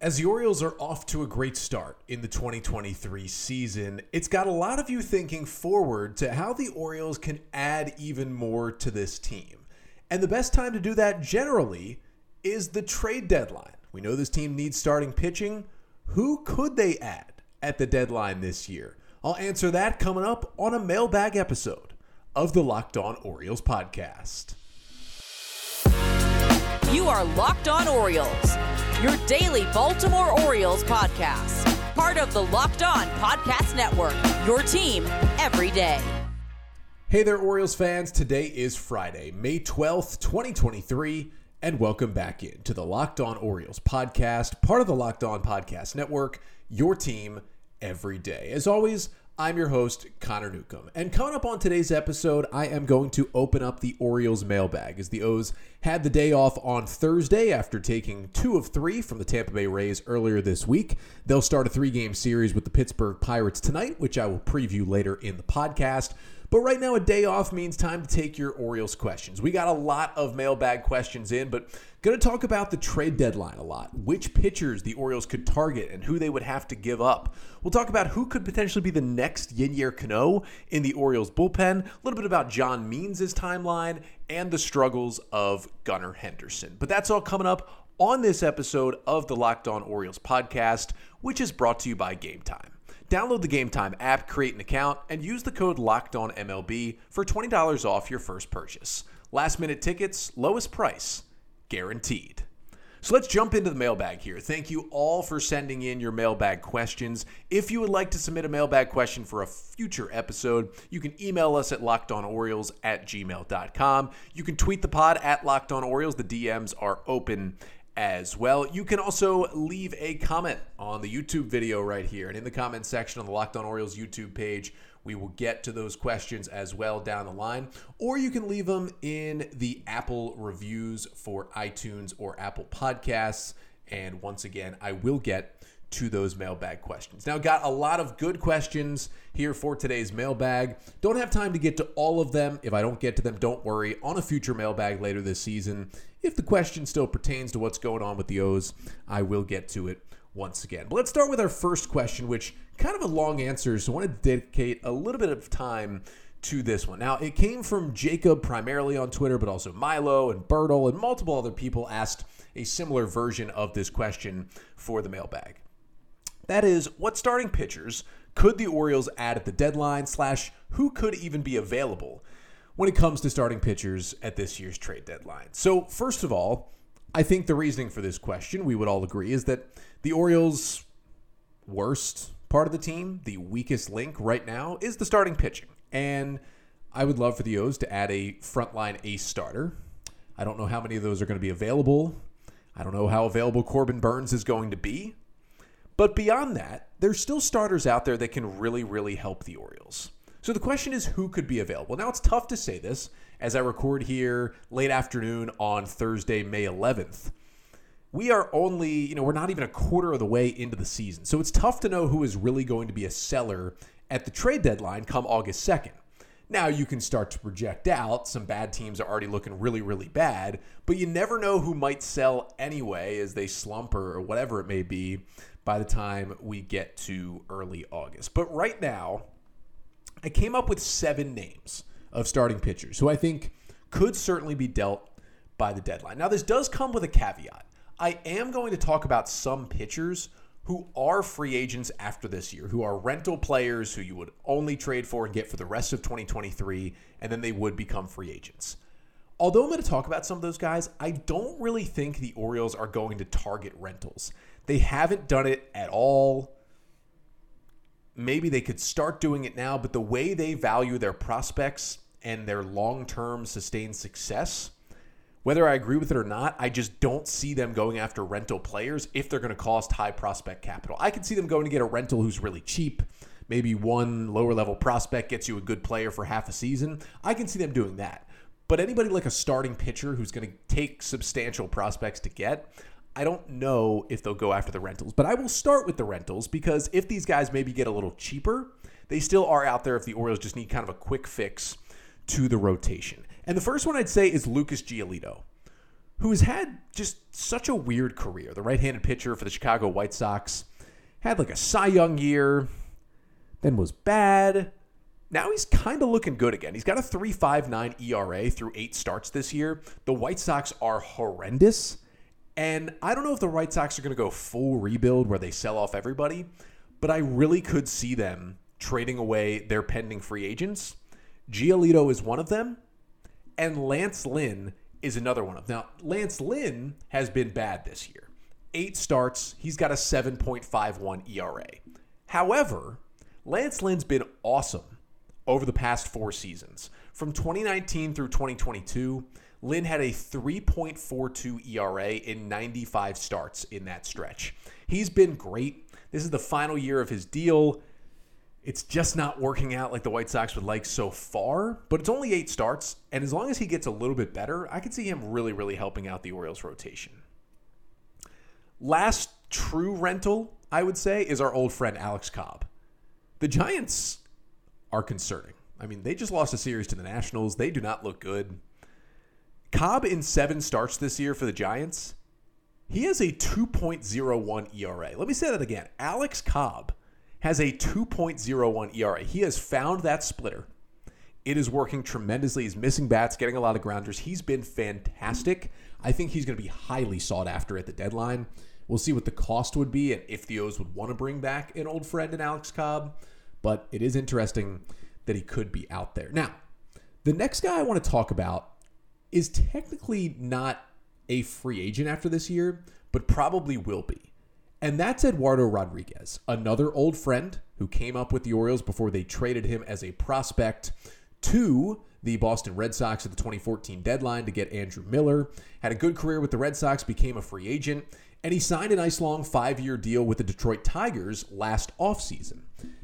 As the Orioles are off to a great start in the 2023 season, it's got a lot of you thinking forward to how the Orioles can add even more to this team. And the best time to do that generally is the trade deadline. We know this team needs starting pitching. Who could they add at the deadline this year? I'll answer that coming up on a mailbag episode of the Locked On Orioles podcast. You are Locked On Orioles your daily Baltimore Orioles podcast. Part of the Locked On Podcast Network, your team every day. Hey there, Orioles fans. Today is Friday, May 12th, 2023, and welcome back into the Locked On Orioles podcast, part of the Locked On Podcast Network, your team every day. As always, I'm your host, Connor Newcomb. And coming up on today's episode, I am going to open up the Orioles mailbag as the O's had the day off on Thursday after taking two of three from the Tampa Bay Rays earlier this week. They'll start a three game series with the Pittsburgh Pirates tonight, which I will preview later in the podcast. But right now, a day off means time to take your Orioles questions. We got a lot of mailbag questions in, but going to talk about the trade deadline a lot. Which pitchers the Orioles could target and who they would have to give up. We'll talk about who could potentially be the next Yennier Cano in the Orioles bullpen, a little bit about John Means' timeline, and the struggles of Gunnar Henderson. But that's all coming up on this episode of the Locked On Orioles podcast, which is brought to you by Game Time. Download the Game Time app, create an account, and use the code LOCKEDONMLB for $20 off your first purchase. Last minute tickets, lowest price, guaranteed. So let's jump into the mailbag here. Thank you all for sending in your mailbag questions. If you would like to submit a mailbag question for a future episode, you can email us at lockedonorioles at gmail.com. You can tweet the pod at lockedonorioles. The DMs are open as well. You can also leave a comment on the YouTube video right here. And in the comment section on the Locked On Orioles YouTube page, we will get to those questions as well down the line. Or you can leave them in the Apple reviews for iTunes or Apple Podcasts. And once again, I will get to those mailbag questions. Now, got a lot of good questions here for today's mailbag. Don't have time to get to all of them. If I don't get to them, don't worry. On a future mailbag later this season, if the question still pertains to what's going on with the O's, I will get to it once again. But let's start with our first question, which kind of a long answer, so I want to dedicate a little bit of time to this one. Now, it came from Jacob primarily on Twitter, but also Milo and Bertle and multiple other people asked a similar version of this question for the mailbag. That is, what starting pitchers could the Orioles add at the deadline, slash, who could even be available when it comes to starting pitchers at this year's trade deadline? So, first of all, I think the reasoning for this question, we would all agree, is that the Orioles' worst part of the team, the weakest link right now, is the starting pitching. And I would love for the O's to add a frontline ace starter. I don't know how many of those are going to be available. I don't know how available Corbin Burnes is going to be. But beyond that, there's still starters out there that can really, really help the Orioles. So the question is who could be available? Now it's tough to say this as I record here late afternoon on Thursday, May 11th. We are only, you know, we're not even a quarter of the way into the season. So it's tough to know who is really going to be a seller at the trade deadline come August 2nd. Now you can start to project out. Some bad teams are already looking really, really bad, but you never know who might sell anyway as they slump or whatever it may be by the time we get to early August. But right now, I came up with seven names of starting pitchers who I think could certainly be dealt by the deadline. Now, this does come with a caveat. I am going to talk about some pitchers who are free agents after this year, who are rental players who you would only trade for and get for the rest of 2023, and then they would become free agents. Although I'm going to talk about some of those guys, I don't really think the Orioles are going to target rentals. They haven't done it at all. Maybe they could start doing it now, but the way they value their prospects and their long term sustained success, whether I agree with it or not, I just don't see them going after rental players if they're going to cost high prospect capital. I can see them going to get a rental who's really cheap. Maybe one lower level prospect gets you a good player for half a season. I can see them doing that. But anybody like a starting pitcher who's going to take substantial prospects to get, I don't know if they'll go after the rentals, but I will start with the rentals because if these guys maybe get a little cheaper, they still are out there if the Orioles just need kind of a quick fix to the rotation. And the first one I'd say is Lucas Giolito. who has had just such a weird career. The right handed pitcher for the Chicago White Sox had like a Cy Young year, then was bad. Now he's kind of looking good again. He's got a 3.59 ERA through eight starts this year. The White Sox are horrendous. And I don't know if the White Sox are going to go full rebuild where they sell off everybody, but I really could see them trading away their pending free agents. Giolito is one of them, and Lance Lynn is another one of them. Now, Lance Lynn has been bad this year. Eight starts, he's got a 7.51 ERA. However, Lance Lynn's been awesome over the past four seasons. From 2019 through 2022, Lynn had a 3.42 ERA in 95 starts in that stretch. He's been great. This is the final year of his deal. It's just not working out like the White Sox would like so far, but it's only eight starts. And as long as he gets a little bit better, I could see him really, really helping out the Orioles rotation. Last true rental, I would say, is our old friend Alex Cobb. The Giants are concerning. I mean, they just lost a series to the Nationals. They do not look good. Cobb in seven starts this year for the Giants, he has a 2.01 ERA. Let me say that again. Alex Cobb has a 2.01 ERA. He has found that splitter. It is working tremendously. He's missing bats, getting a lot of grounders. He's been fantastic. I think he's going to be highly sought after at the deadline. We'll see what the cost would be and if the O's would want to bring back an old friend in Alex Cobb. But it is interesting that he could be out there. Now, the next guy I want to talk about is technically not a free agent after this year, but probably will be. And that's Eduardo Rodriguez, another old friend who came up with the Orioles before they traded him as a prospect to the Boston Red Sox at the 2014 deadline to get Andrew Miller. Had a good career with the Red Sox, became a free agent, and he signed a nice long five year deal with the Detroit Tigers last offseason.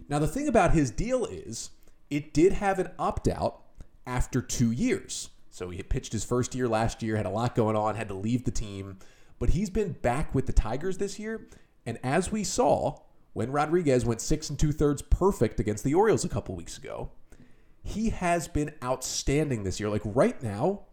Now, the thing about his deal is it did have an opt out after two years. So he pitched his first year last year, had a lot going on, had to leave the team, but he's been back with the Tigers this year. And as we saw when Rodriguez went six and two thirds perfect against the Orioles a couple weeks ago, he has been outstanding this year. Like right now,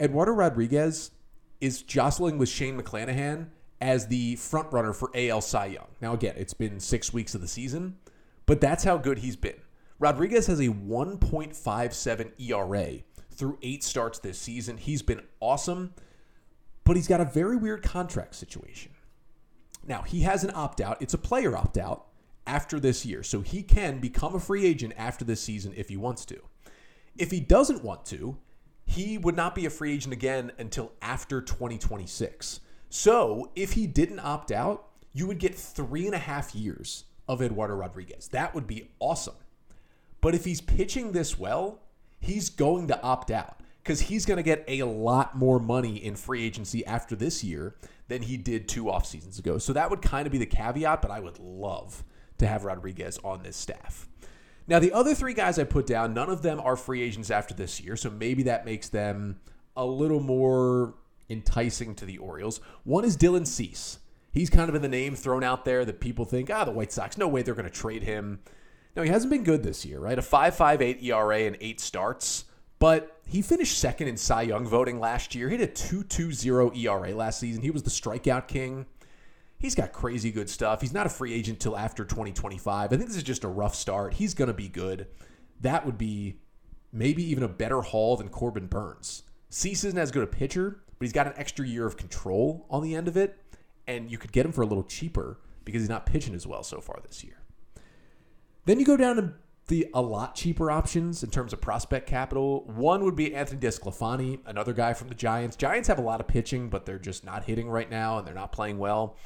Eduardo Rodriguez is jostling with Shane McClanahan as the front runner for AL Cy Young. Now, again, it's been six weeks of the season, but that's how good he's been. Rodriguez has a 1.57 ERA through eight starts this season. He's been awesome, but he's got a very weird contract situation. Now, he has an opt out, it's a player opt out after this year, so he can become a free agent after this season if he wants to. If he doesn't want to, he would not be a free agent again until after 2026. So if he didn't opt out, you would get three and a half years of Eduardo Rodriguez. That would be awesome. But if he's pitching this well, he's going to opt out because he's going to get a lot more money in free agency after this year than he did two off seasons ago. So that would kind of be the caveat, but I would love to have Rodriguez on this staff. Now, the other three guys I put down, none of them are free agents after this year, so maybe that makes them a little more enticing to the Orioles. One is Dylan Cease. He's kind of been the name thrown out there that people think, ah, the White Sox, no way they're going to trade him. No, he hasn't been good this year, right? A 5.58 ERA and eight starts, but he finished second in Cy Young voting last year. He had a 2.20 ERA last season. He was the strikeout king. He's got crazy good stuff. He's not a free agent till after 2025. I think this is just a rough start. He's going to be good. That would be maybe even a better haul than Corbin Burnes. Cease isn't as good a pitcher, but he's got an extra year of control on the end of it, and you could get him for a little cheaper because he's not pitching as well so far this year. Then you go down to the a lot cheaper options in terms of prospect capital. One would be Anthony DeSclafani, another guy from the Giants. Giants have a lot of pitching, but they're just not hitting right now and they're not playing well.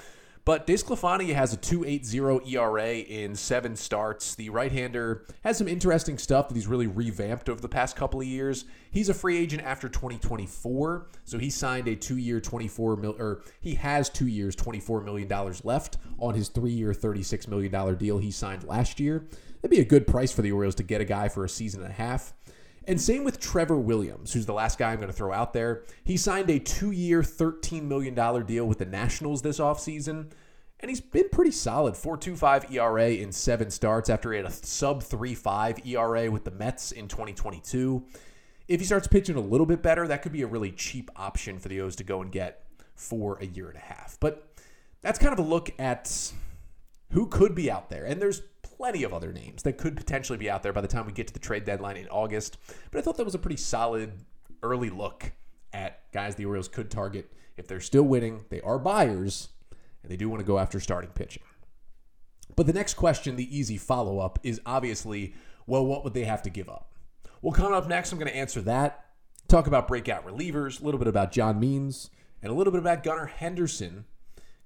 But DeSclafani has a 2.80 ERA in seven starts. The right-hander has some interesting stuff that he's really revamped over the past couple of years. He's a free agent after 2024, so he signed a two-year 24 mil, or he has two years 24 million dollars left on his three-year 36 million dollar deal he signed last year. That'd be a good price for the Orioles to get a guy for a season and a half. And same with Trevor Williams, who's the last guy I'm going to throw out there. He signed a two year, $13 million deal with the Nationals this offseason. And he's been pretty solid 4.25 ERA in seven starts after he had a sub 3.5 ERA with the Mets in 2022. If he starts pitching a little bit better, that could be a really cheap option for the O's to go and get for a year and a half. But that's kind of a look at who could be out there. And there's plenty of other names that could potentially be out there by the time we get to the trade deadline in August. But I thought that was a pretty solid early look at guys the Orioles could target. If they're still winning, they are buyers, and they do want to go after starting pitching. But the next question, the easy follow up, is obviously well, what would they have to give up? Well, coming up next, I'm going to answer that, talk about breakout relievers, a little bit about John Means, and a little bit about Gunnar Henderson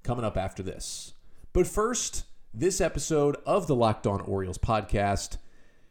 coming up after this. But first, this episode of the Locked On Orioles podcast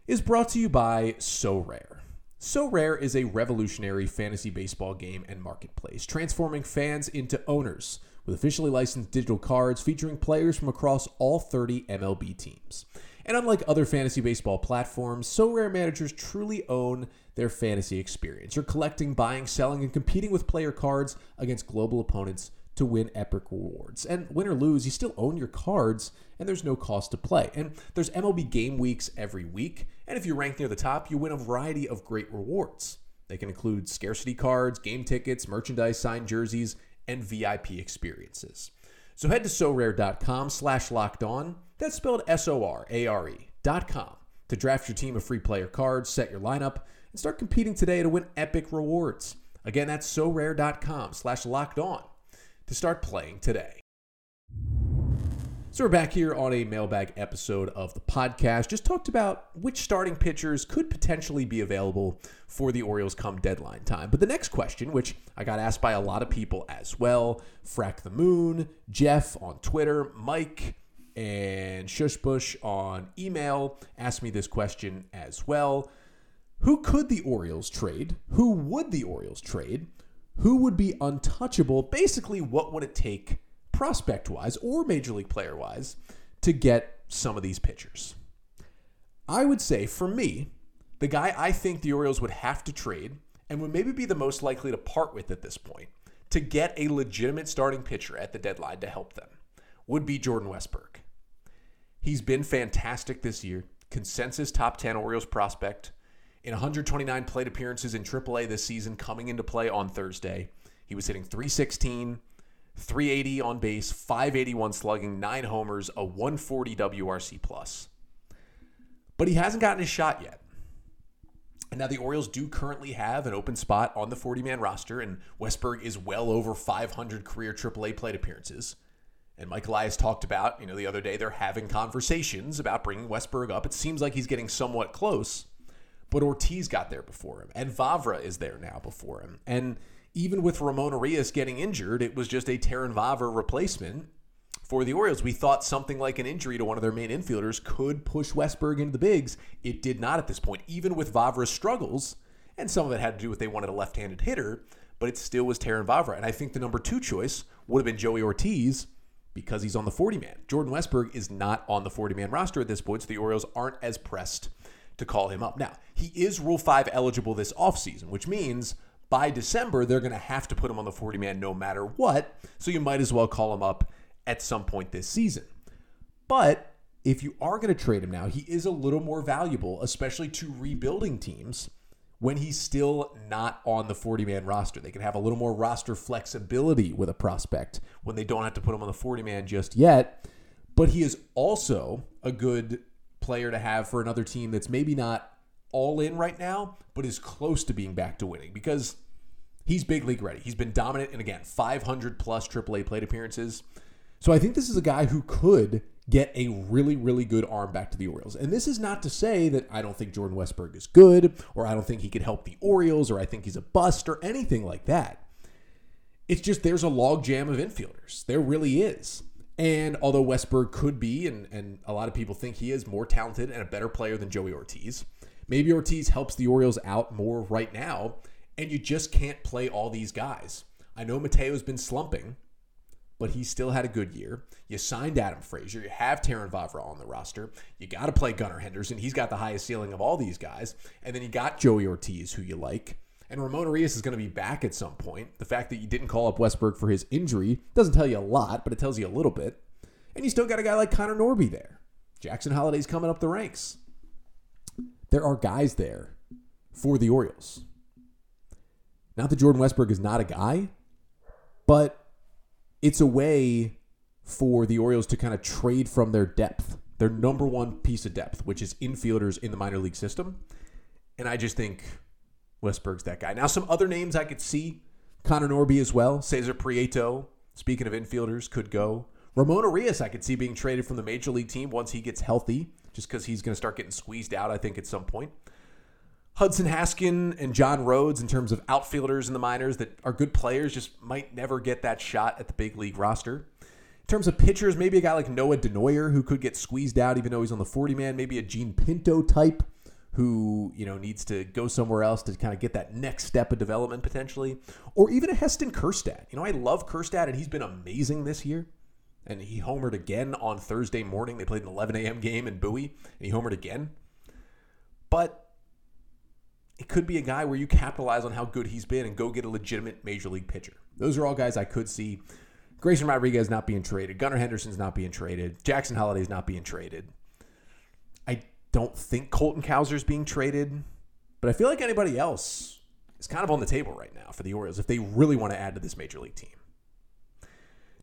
is brought to you by Sorare. So Rare is a revolutionary fantasy baseball game and marketplace, transforming fans into owners with officially licensed digital cards featuring players from across all 30 MLB teams. And unlike other fantasy baseball platforms, Sorare managers truly own their fantasy experience. You're collecting, buying, selling, and competing with player cards against global opponents to win epic rewards. And win or lose, you still own your cards and there's no cost to play. And there's MLB game weeks every week. And if you rank near the top, you win a variety of great rewards. They can include scarcity cards, game tickets, merchandise, signed jerseys, and VIP experiences. So head to sorare.com slash locked on. That's spelled S-O-R-A-R-E dot com to draft your team of free player cards, set your lineup, and start competing today to win epic rewards. Again, that's sorare.com slash locked on to start playing today. So we're back here on a mailbag episode of the podcast. Just talked about which starting pitchers could potentially be available for the Orioles come deadline time. But the next question, which I got asked by a lot of people as well, Frack the Moon, Jeff on Twitter, Mike, and Shushbush on email asked me this question as well. Who could the Orioles trade? Who would the Orioles trade? Who would be untouchable? Basically, what would it take prospect wise or major league player wise to get some of these pitchers. I would say for me, the guy I think the Orioles would have to trade and would maybe be the most likely to part with at this point to get a legitimate starting pitcher at the deadline to help them would be Jordan Westburg. He's been fantastic this year, consensus top 10 Orioles prospect. In 129 plate appearances in AAA this season coming into play on Thursday, he was hitting 316, 380 on base, 581 slugging, nine homers, a 140 WRC plus. But he hasn't gotten his shot yet. And now the Orioles do currently have an open spot on the 40 man roster, and Westburg is well over 500 career AAA plate appearances. And Mike Elias talked about, you know, the other day they're having conversations about bringing Westburg up. It seems like he's getting somewhat close, but Ortiz got there before him, and Vavra is there now before him. And even with Ramon Urias getting injured, it was just a Terrin Vavra replacement for the Orioles. We thought something like an injury to one of their main infielders could push Westburg into the bigs. It did not at this point, even with Vavra's struggles. And some of it had to do with they wanted a left handed hitter, but it still was Terrin Vavra. And I think the number two choice would have been Joey Ortiz because he's on the 40 man. Jordan Westburg is not on the 40 man roster at this point, so the Orioles aren't as pressed to call him up. Now, he is Rule 5 eligible this offseason, which means by December, they're going to have to put him on the 40 man no matter what. So you might as well call him up at some point this season. But if you are going to trade him now, he is a little more valuable, especially to rebuilding teams when he's still not on the 40 man roster. They can have a little more roster flexibility with a prospect when they don't have to put him on the 40 man just yet. But he is also a good player to have for another team that's maybe not all in right now, but is close to being back to winning because he's big league ready. He's been dominant and again, 500 plus AAA plate appearances. So I think this is a guy who could get a really, really good arm back to the Orioles. And this is not to say that I don't think Jordan Westburg is good, or I don't think he could help the Orioles, or I think he's a bust, or anything like that. It's just there's a logjam of infielders. There really is. And although Westburg could be, and, and a lot of people think he is more talented and a better player than Joey Ortiz, Maybe Ortiz helps the Orioles out more right now, and you just can't play all these guys. I know Mateo's been slumping, but he still had a good year. You signed Adam Frazier. You have Terrin Vavra on the roster. You got to play Gunnar Henderson. He's got the highest ceiling of all these guys. And then you got Joey Ortiz, who you like. And Ramon Urias is going to be back at some point. The fact that you didn't call up Westburg for his injury doesn't tell you a lot, but it tells you a little bit. And you still got a guy like Connor Norby there. Jackson Holliday's coming up the ranks there are guys there for the Orioles. Not that Jordan Westburg is not a guy, but it's a way for the Orioles to kind of trade from their depth, their number one piece of depth, which is infielders in the minor league system. And I just think Westburg's that guy. Now, some other names I could see Connor Norby as well. Cesar Prieto, speaking of infielders, could go. Ramon Urias, I could see being traded from the major league team once he gets healthy, just because he's going to start getting squeezed out, I think, at some point. Hudson Haskin and John Rhodes, in terms of outfielders in the minors that are good players, just might never get that shot at the big league roster. In terms of pitchers, maybe a guy like Noah Denoyer who could get squeezed out even though he's on the 40 man, maybe a Jean Pinto type who, you know, needs to go somewhere else to kind of get that next step of development potentially, or even a Heston Kjerstad. You know, I love Kjerstad and he's been amazing this year. And he homered again on Thursday morning. They played an 11 a.m. game in Bowie, and he homered again. But it could be a guy where you capitalize on how good he's been and go get a legitimate major league pitcher. Those are all guys I could see. Grayson Rodriguez not being traded. Gunnar Henderson's not being traded. Jackson Holliday's not being traded. I don't think Colton Cowser's being traded, but I feel like anybody else is kind of on the table right now for the Orioles if they really want to add to this major league team.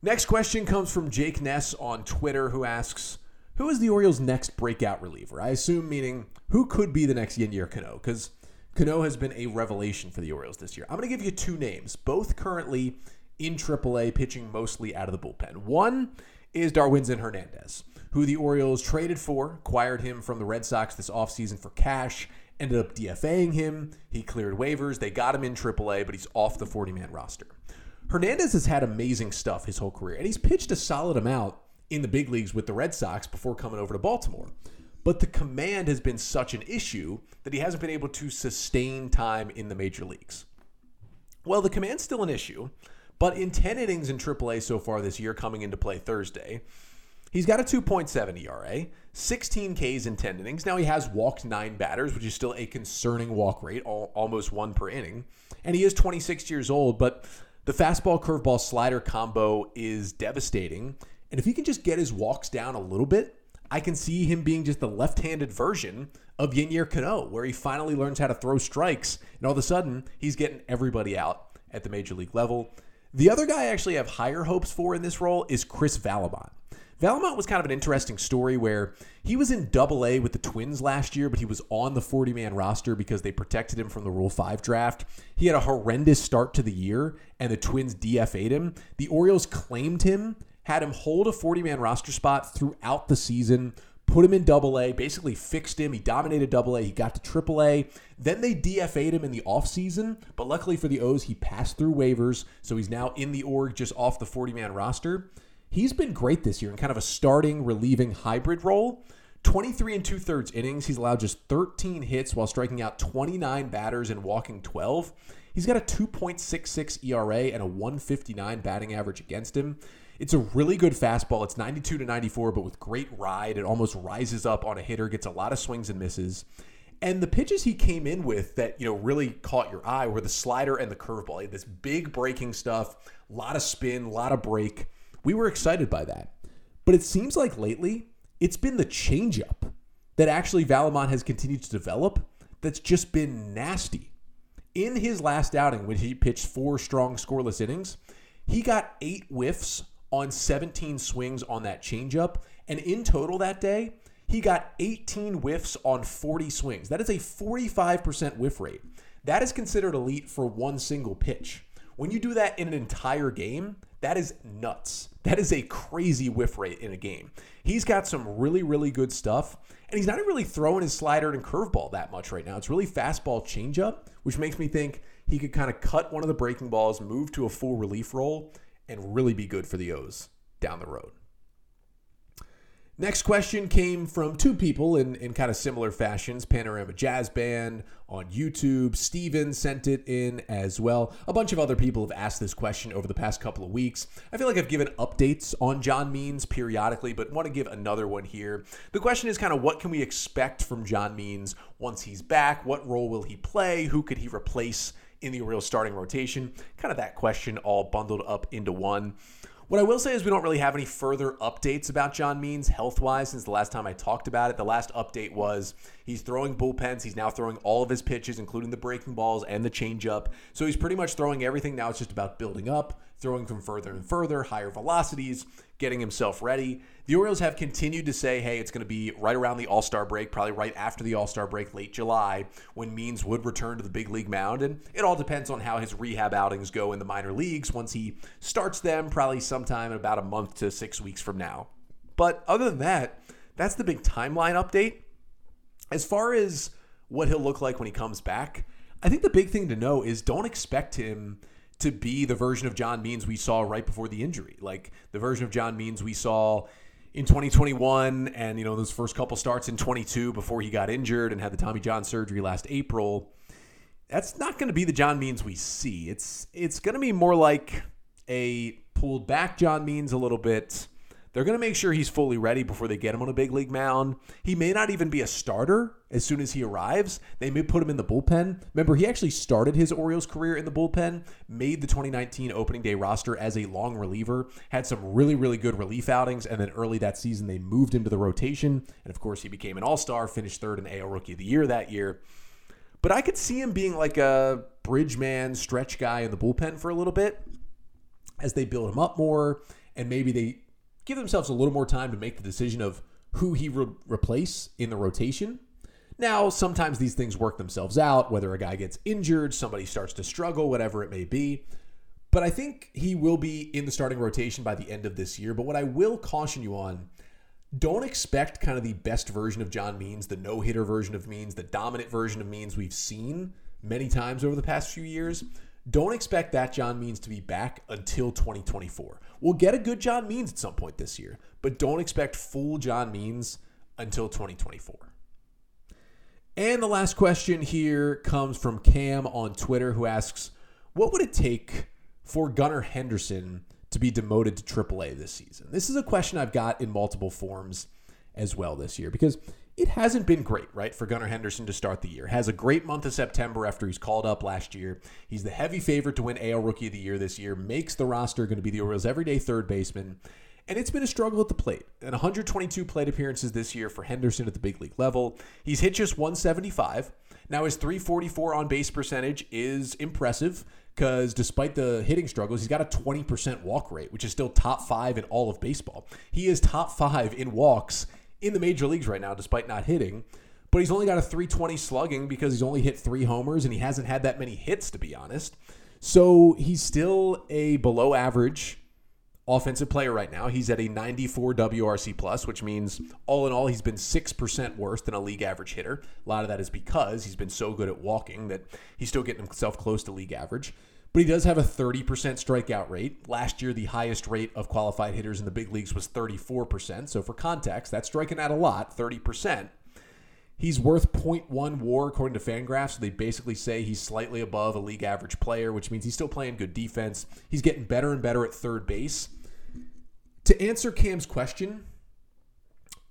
Next question comes from Jake Ness on Twitter, who asks, "Who is the Orioles' next breakout reliever?" I assume meaning who could be the next Yennier Cano, because Cano has been a revelation for the Orioles this year. I'm going to give you two names, both currently in AAA, pitching mostly out of the bullpen. One is Darwinzon Hernandez, who the Orioles traded for, acquired him from the Red Sox this offseason for cash, ended up DFAing him. He cleared waivers. They got him in AAA, but he's off the 40 man roster. Hernandez has had amazing stuff his whole career, and he's pitched a solid amount in the big leagues with the Red Sox before coming over to Baltimore. But the command has been such an issue that he hasn't been able to sustain time in the major leagues. Well, the command's still an issue, but in 10 innings in AAA so far this year, coming into play Thursday, he's got a 2.7 ERA, 16 Ks in 10 innings. Now he has walked nine batters, which is still a concerning walk rate, almost one per inning. And he is 26 years old, but the fastball curveball slider combo is devastating. And if he can just get his walks down a little bit, I can see him being just the left handed version of Yennier Cano, where he finally learns how to throw strikes. And all of a sudden, he's getting everybody out at the major league level. The other guy I actually have higher hopes for in this role is Chris Vallimont. Vallimont was kind of an interesting story where he was in double A with the Twins last year, but he was on the 40 man roster because they protected him from the Rule 5 draft. He had a horrendous start to the year, and the Twins DFA'd him. The Orioles claimed him, had him hold a 40 man roster spot throughout the season, put him in double A, basically fixed him. He dominated double A. He got to triple A. Then they DFA'd him in the offseason, but luckily for the O's, he passed through waivers. So he's now in the org just off the 40 man roster. He's been great this year in kind of a starting, relieving hybrid role. 23 and two thirds innings. He's allowed just 13 hits while striking out 29 batters and walking 12. He's got a 2.66 ERA and a 159 batting average against him. It's a really good fastball. It's 92 to 94, but with great ride. It almost rises up on a hitter, gets a lot of swings and misses. And the pitches he came in with that, you know, really caught your eye were the slider and the curveball. He had this big breaking stuff, a lot of spin, a lot of break. We were excited by that. But it seems like lately, it's been the changeup that actually Vallimont has continued to develop that's just been nasty. In his last outing, when he pitched four strong scoreless innings, he got eight whiffs on 17 swings on that changeup. And in total that day, he got 18 whiffs on 40 swings. That is a 45% whiff rate. That is considered elite for one single pitch. When you do that in an entire game, that is nuts. That is a crazy whiff rate in a game. He's got some really, really good stuff. And he's not really throwing his slider and curveball that much right now. It's really fastball changeup, which makes me think he could kind of cut one of the breaking balls, move to a full relief role, and really be good for the O's down the road. Next question came from two people in, in kind of similar fashions Panorama Jazz Band on YouTube. Steven sent it in as well. A bunch of other people have asked this question over the past couple of weeks. I feel like I've given updates on John Means periodically, but want to give another one here. The question is kind of what can we expect from John Means once he's back? What role will he play? Who could he replace in the real starting rotation? Kind of that question all bundled up into one. What I will say is we don't really have any further updates about John Means health wise since the last time I talked about it. The last update was he's throwing bullpens. He's now throwing all of his pitches, including the breaking balls and the changeup. So he's pretty much throwing everything. Now it's just about building up, throwing from further and further, higher velocities, getting himself ready. The Orioles have continued to say, hey, it's going to be right around the All Star break, probably right after the All Star break, late July, when Means would return to the big league mound. And it all depends on how his rehab outings go in the minor leagues once he starts them, probably sometime in about a month to six weeks from now. But other than that, that's the big timeline update. As far as what he'll look like when he comes back, I think the big thing to know is don't expect him to be the version of John Means we saw right before the injury. Like the version of John Means we saw in 2021 and you know those first couple starts in 22 before he got injured and had the Tommy John surgery last April. That's not going to be the John Means we see. It's it's going to be more like a pulled back John Means a little bit they're going to make sure he's fully ready before they get him on a big league mound. He may not even be a starter as soon as he arrives. They may put him in the bullpen. Remember, he actually started his Orioles career in the bullpen, made the 2019 opening day roster as a long reliever, had some really, really good relief outings, and then early that season they moved him to the rotation. And of course, he became an all star, finished third in AL Rookie of the Year that year. But I could see him being like a bridge man, stretch guy in the bullpen for a little bit as they build him up more and maybe they give themselves a little more time to make the decision of who he re- replace in the rotation. Now, sometimes these things work themselves out, whether a guy gets injured, somebody starts to struggle, whatever it may be. But I think he will be in the starting rotation by the end of this year. But what I will caution you on, don't expect kind of the best version of John Means, the no hitter version of Means, the dominant version of Means we've seen many times over the past few years. Don't expect that John Means to be back until 2024. We'll get a good John Means at some point this year, but don't expect full John Means until 2024. And the last question here comes from Cam on Twitter who asks, What would it take for Gunnar Henderson to be demoted to AAA this season? This is a question I've got in multiple forms as well this year because it hasn't been great, right, for Gunnar Henderson to start the year. Has a great month of September after he's called up last year. He's the heavy favorite to win AL Rookie of the Year this year. Makes the roster going to be the Orioles' everyday third baseman. And it's been a struggle at the plate. And 122 plate appearances this year for Henderson at the big league level. He's hit just 175. Now his 344 on base percentage is impressive because despite the hitting struggles, he's got a 20% walk rate, which is still top five in all of baseball. He is top five in walks in the major leagues right now, despite not hitting. But he's only got a 320 slugging because he's only hit three homers and he hasn't had that many hits, to be honest. So he's still a below average offensive player right now. He's at a 94 WRC plus, which means all in all, he's been 6% worse than a league average hitter. A lot of that is because he's been so good at walking that he's still getting himself close to league average but he does have a 30% strikeout rate. Last year, the highest rate of qualified hitters in the big leagues was 34%. So, for context, that's striking out a lot, 30%. He's worth 0.1 war according to Fangraphs. So they basically say he's slightly above a league average player, which means he's still playing good defense. He's getting better and better at third base. To answer Cam's question,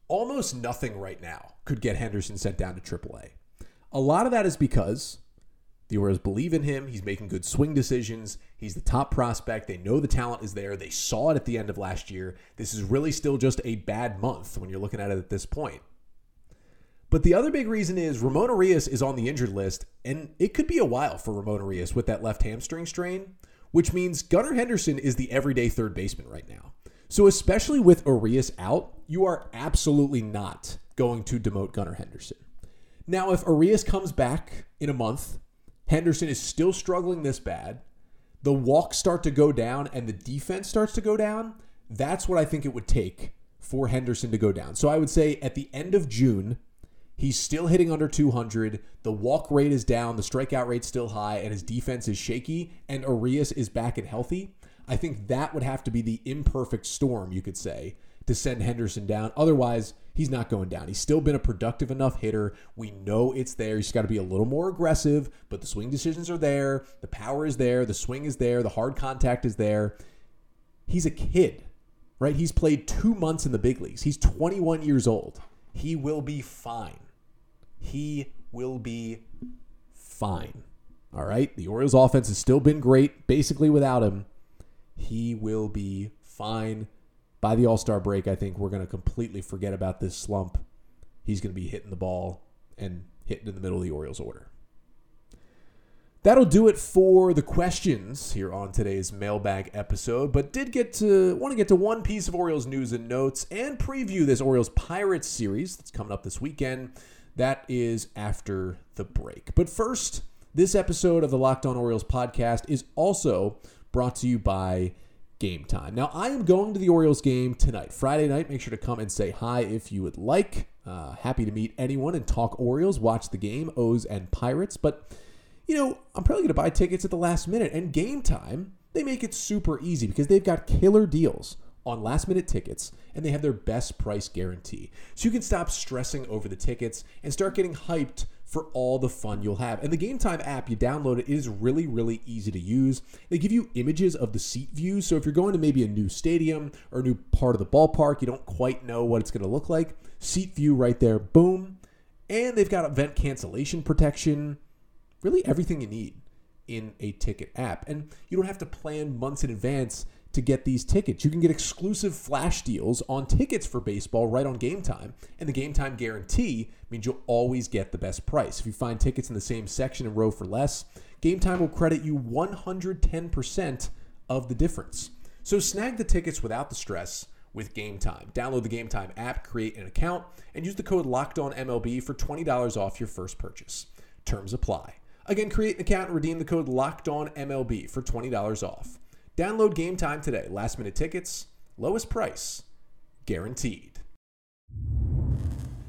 almost nothing right now could get Henderson sent down to AAA. A lot of that is because the Orioles believe in him. He's making good swing decisions. He's the top prospect. They know the talent is there. They saw it at the end of last year. This is really still just a bad month when you're looking at it at this point. But the other big reason is Ramon Urias is on the injured list, and it could be a while for Ramon Urias with that left hamstring strain, which means Gunnar Henderson is the everyday third baseman right now. So, especially with Urias out, you are absolutely not going to demote Gunnar Henderson. Now, if Urias comes back in a month Henderson is still struggling this bad, the walks start to go down and the defense starts to go down, that's what I think it would take for Henderson to go down. So I would say at the end of June, he's still hitting under 200. The walk rate is down, the strikeout rate's still high, and his defense is shaky, and Urias is back and healthy. I think that would have to be the imperfect storm, you could say, to send Henderson down. Otherwise, he's not going down. He's still been a productive enough hitter. We know it's there. He's got to be a little more aggressive, but the swing decisions are there. The power is there. The swing is there. The hard contact is there. He's a kid, right? He's played two months in the big leagues. He's 21 years old. He will be fine. He will be fine. All right. The Orioles offense has still been great, basically without him. He will be fine. By the All Star break, I think we're going to completely forget about this slump. He's going to be hitting the ball and hitting in the middle of the Orioles order. That'll do it for the questions here on today's mailbag episode, but did get to want to get to one piece of Orioles news and notes and preview this Orioles Pirates series that's coming up this weekend. That is after the break. But first, this episode of the Locked On Orioles podcast is also brought to you by Game Time. Now, I am going to the Orioles game tonight, Friday night. Make sure to come and say hi if you would like. Uh, happy to meet anyone and talk Orioles, watch the game, O's and Pirates. But you know, I'm probably going to buy tickets at the last minute. And game time, they make it super easy because they've got killer deals on last minute tickets and they have their best price guarantee. So you can stop stressing over the tickets and start getting hyped for all the fun you'll have. And the Game Time app, you download it, is really, really easy to use. They give you images of the seat views. So if you're going to maybe a new stadium or a new part of the ballpark, you don't quite know what it's going to look like, seat view right there, boom. And they've got event cancellation protection really everything you need in a ticket app. And you don't have to plan months in advance to get these tickets. You can get exclusive flash deals on tickets for baseball right on game time. And the game time guarantee means you'll always get the best price. If you find tickets in the same section and row for less, game time will credit you 110% of the difference. So snag the tickets without the stress with Game Time. Download the Game Time app, create an account, and use the code LOCKEDONMLB for $20 off your first purchase. Terms apply. Again, create an account and redeem the code Locked On MLB for $20 off. Download game time today. Last minute tickets, lowest price, guaranteed.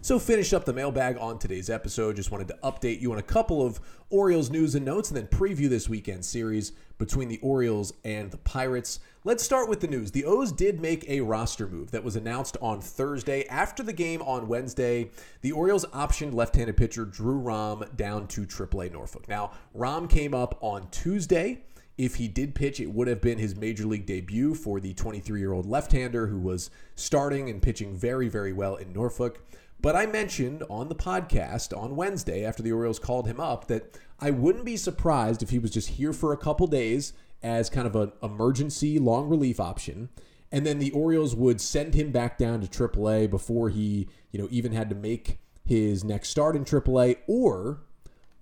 So, finish up the mailbag on today's episode. Just wanted to update you on a couple of Orioles news and notes and then preview this weekend series between the Orioles and the Pirates. Let's start with the news. The O's did make a roster move that was announced on Thursday. After the game on Wednesday, the Orioles optioned left handed pitcher Drew Rom down to AAA Norfolk. Now, Rom came up on Tuesday. If he did pitch, it would have been his major league debut for the 23 year old left hander who was starting and pitching very, very well in Norfolk. But I mentioned on the podcast on Wednesday after the Orioles called him up that I wouldn't be surprised if he was just here for a couple days as kind of an emergency long relief option. And then the Orioles would send him back down to AAA before he, you know, even had to make his next start in AAA or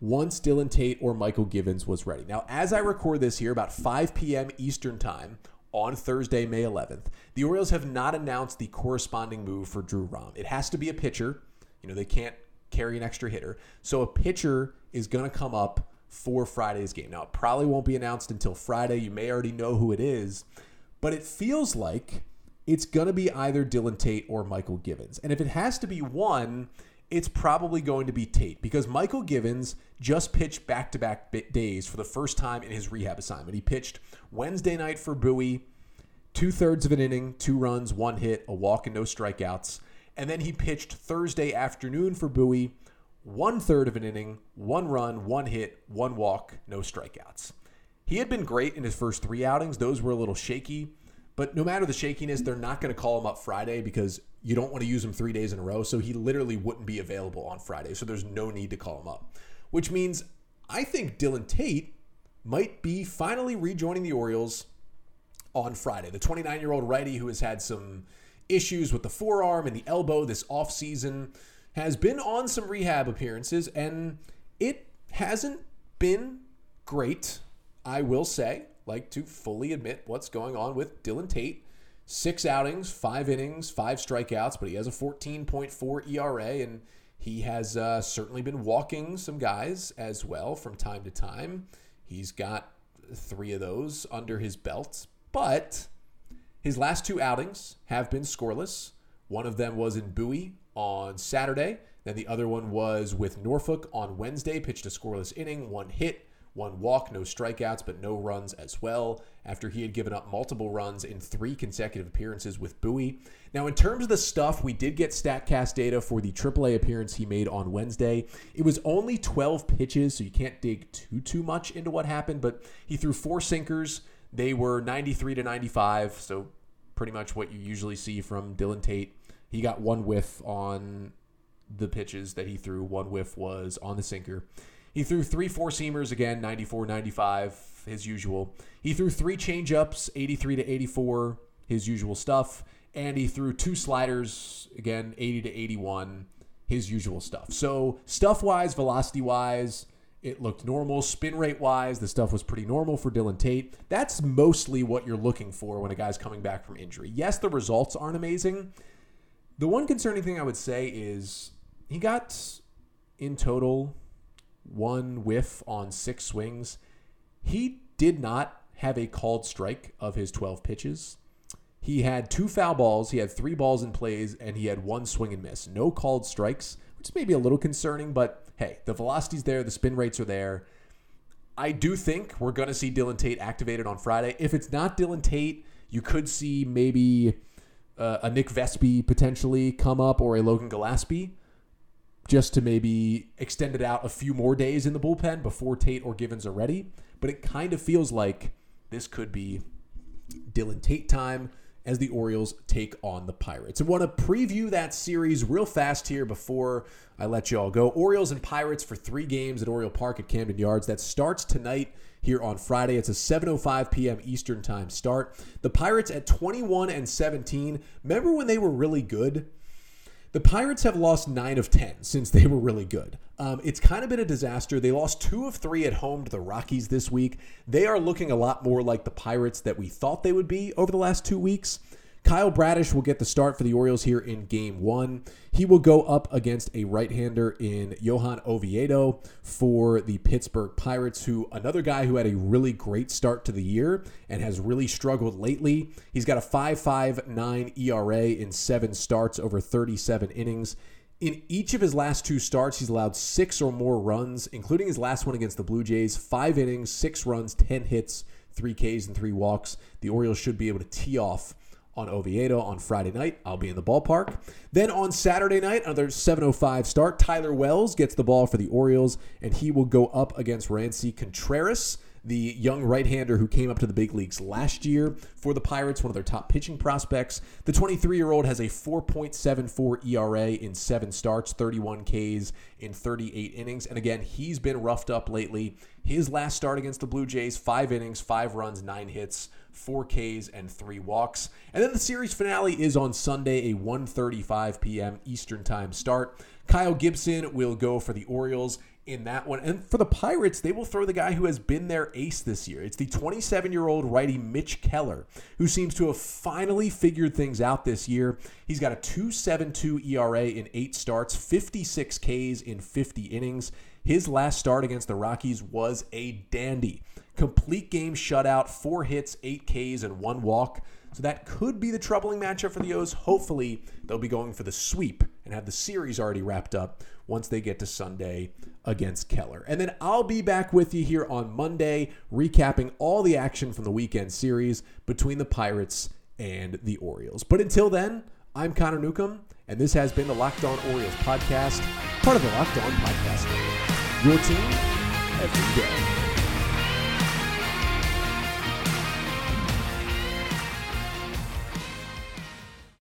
once Dylan Tate or Mychal Givens was ready. Now, as I record this here, about 5 p.m. Eastern Time, on Thursday, May 11th. The Orioles have not announced the corresponding move for Drew Rom. It has to be a pitcher. You know, they can't carry an extra hitter. So a pitcher is going to come up for Friday's game. Now, it probably won't be announced until Friday. You may already know who it is, but it feels like it's going to be either Dylan Tate or Mychal Givens. And if it has to be one, it's probably going to be Tate because Mychal Givens just pitched back to back days for the first time in his rehab assignment. He pitched Wednesday night for Bowie, two thirds of an inning, two runs, one hit, a walk, and no strikeouts. And then he pitched Thursday afternoon for Bowie, one third of an inning, one run, one hit, one walk, no strikeouts. He had been great in his first three outings. Those were a little shaky. But no matter the shakiness, they're not going to call him up Friday because you don't want to use him three days in a row. So he literally wouldn't be available on Friday. So there's no need to call him up, which means I think Dylan Tate might be finally rejoining the Orioles on Friday. The 29 year old righty who has had some issues with the forearm and the elbow this offseason has been on some rehab appearances and it hasn't been great, I will say like to fully admit what's going on with Dylan Tate. Six outings, five innings, five strikeouts, but he has a 14.4 ERA, and he has uh, certainly been walking some guys as well from time to time. He's got three of those under his belt, but his last two outings have been scoreless. One of them was in Bowie on Saturday. Then the other one was with Norfolk on Wednesday, pitched a scoreless inning, one hit, one walk, no strikeouts, but no runs as well, after he had given up multiple runs in three consecutive appearances with Bowie. Now, in terms of the stuff, we did get StatCast data for the AAA appearance he made on Wednesday. It was only 12 pitches, so you can't dig too, too much into what happened, but he threw four sinkers. They were 93 to 95, so pretty much what you usually see from Dylan Tate. He got one whiff on the pitches that he threw. One whiff was on the sinker. He threw three four seamers again, 94 95, his usual. He threw three change ups, 83 to 84, his usual stuff. And he threw two sliders, again, 80 to 81, his usual stuff. So, stuff wise, velocity wise, it looked normal. Spin rate wise, the stuff was pretty normal for Dylan Tate. That's mostly what you're looking for when a guy's coming back from injury. Yes, the results aren't amazing. The one concerning thing I would say is he got in total one whiff on six swings. He did not have a called strike of his 12 pitches. He had two foul balls, he had three balls in plays, and he had one swing and miss. No called strikes, which is maybe a little concerning, but hey, the velocity's there, the spin rates are there. I do think we're going to see Dillon Tate activated on Friday. If it's not Dillon Tate, you could see maybe uh, a Nick Vespi potentially come up or a Logan Gillespie just to maybe extend it out a few more days in the bullpen before Tate or Givens are ready. But it kind of feels like this could be Dillon Tate time as the Orioles take on the Pirates. I want to preview that series real fast here before I let you all go. Orioles and Pirates for three games at Oriole Park at Camden Yards. That starts tonight here on Friday. It's a 7:05 p.m. Eastern Time start. The Pirates at 21 and 17. Remember when they were really good? The Pirates have lost nine of 10 since they were really good. Um, it's kind of been a disaster. They lost two of three at home to the Rockies this week. They are looking a lot more like the Pirates that we thought they would be over the last two weeks. Kyle Bradish will get the start for the Orioles here in game one. He will go up against a right hander in Johan Oviedo for the Pittsburgh Pirates, who another guy who had a really great start to the year and has really struggled lately. He's got a 5.59 ERA in seven starts over 37 innings. In each of his last two starts, he's allowed six or more runs, including his last one against the Blue Jays. Five innings, six runs, 10 hits, three Ks, and three walks. The Orioles should be able to tee off on Oviedo on Friday night. I'll be in the ballpark. Then on Saturday night, another 7:05 start. Tyler Wells gets the ball for the Orioles, and he will go up against Roansy Contreras the young right hander who came up to the big leagues last year for the Pirates, one of their top pitching prospects. The 23 year old has a 4.74 ERA in seven starts, 31 Ks in 38 innings. And again, he's been roughed up lately. His last start against the Blue Jays, five innings, five runs, nine hits, four Ks, and three walks. And then the series finale is on Sunday, a 1:35 p.m. Eastern Time start. Kyle Gibson will go for the Orioles in that one. And for the Pirates, they will throw the guy who has been their ace this year. It's the 27 year old righty Mitch Keller, who seems to have finally figured things out this year. He's got a 2.72 ERA in eight starts, 56 Ks in 50 innings. His last start against the Rockies was a dandy. Complete game shutout, four hits, eight Ks, and one walk. So that could be the troubling matchup for the O's. Hopefully, they'll be going for the sweep and have the series already wrapped up once they get to Sunday against Keller. And then I'll be back with you here on Monday, recapping all the action from the weekend series between the Pirates and the Orioles. But until then, I'm Connor Newcomb, and this has been the Locked On Orioles podcast, part of the Locked On Podcast Network. Your team every day.